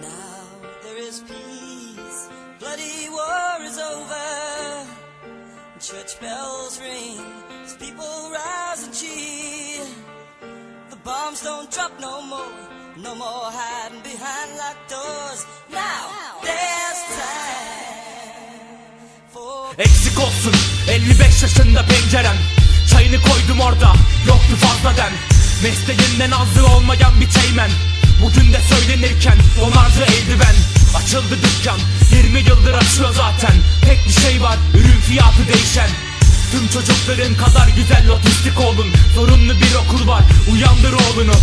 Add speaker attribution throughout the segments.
Speaker 1: Now there is peace, bloody war is over. Church bells ring. As people rise and cheer. The bombs don't drop no more, no more hiding behind locked doors. Now there's time for
Speaker 2: Eksik olsun. 55 yaşında pencerem Çayını koydum orada. Yoktu fazla dem. Mesleğinden azı olmayan bir teğmen Bugün de söylenirken donardı eldiven Açıldı dükkan. 20 yıldır açıyor zaten Tek bir şey var ürün fiyatı değişen. Tüm çocukların kadar güzel otistik olun Zorunlu bir okul var uyandır oğlunu.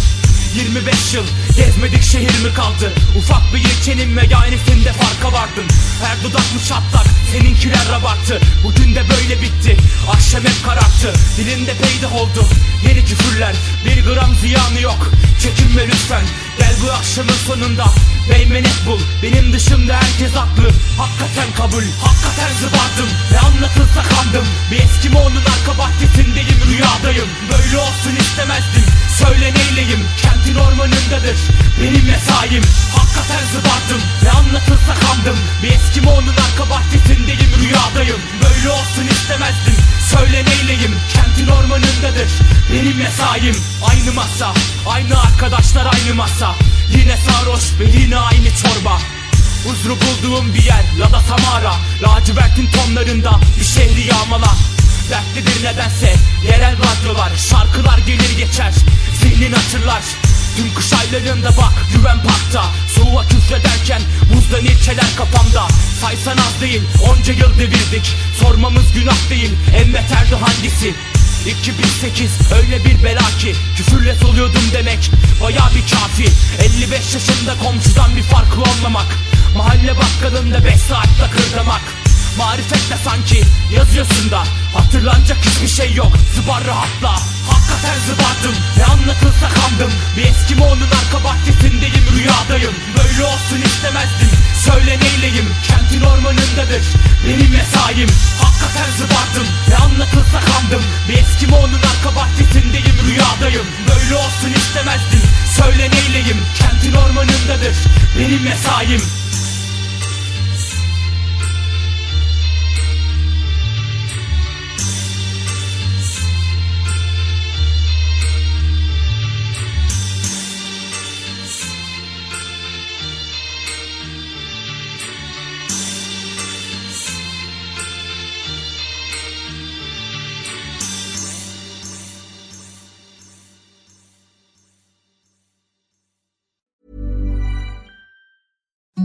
Speaker 2: 25 yıl gezmedik şehir mi kaldı? Ufak bir ilçenin meyhanesinde farka vardın. Her dudak mı çatlak seninkiler rabattı. Bugün de böyle bitti. Akşam hep kararttı. Dilinde peydah oldu. Yeni küfürler. Bir gram ziyanı yok. Çekinme lütfen. Gel bu akşamın sonunda. Beymenet bul. Benim dışımda herkes haklı. Hakikaten kabul. Hakikaten zıbardım. Ve anlatılsa kandım. Bir Eskimo'nun arka bahçesindeyim Rüyadayım. Böyle olsun istemezdim. Söyle neyleyim? Kentin ormanındadır. Benim mesaim. Hakikaten zıbardım. Ve anlatılsa kandım. Bir Eskimo'nun arka bahçesindeyim Rüyadayım Böyle olsun istemezdim. Söyle neyleyim Kentin ormanındadır. Benim mesaim Aynı masa Aynı arkadaşlar aynı masa. Yine sarhoş ve yine aynı çorba. Huzuru bulduğum bir yer Lada Samara. Lacivertin tonlarında bir şehri yağmala Dertlidir nedense yerel radyolar Şarkılar gelir geçer. Zihnin hatırlar Tüm kış aylarında bak güven parkta. Soğuğa küfrederken buzdan ilçeler kafamda. Saysan az değil onca yıl devirdik. Sormamız günah değil en beterdi hangisi? 2008 öyle bir bela ki. Küfürle soluyordum demek baya bir kafi. 55 yaşında komşudan bir farkı olmamak Mahalle bakkalında 5 saatte kırdamak Marifetle sanki yazıyorsun da Hatırlanacak hiçbir şey yok. Zıbar rahatla Hakikaten zıbardım. Ne anlatılsa kandım. Bir Eskimo'nun arka bahçesindeyim Rüyadayım. Böyle olsun istemezdim Söyle neyleyim Kentin ormanındadır Benim mesaim. Hakikaten zıbardım. Ne anlatılsa kandım. Bir Eskimo'nun arka bahçesindeyim Rüyadayım. Böyle olsun istemezdim Söyle neyleyim Kentin ormanındadır Benim mesaim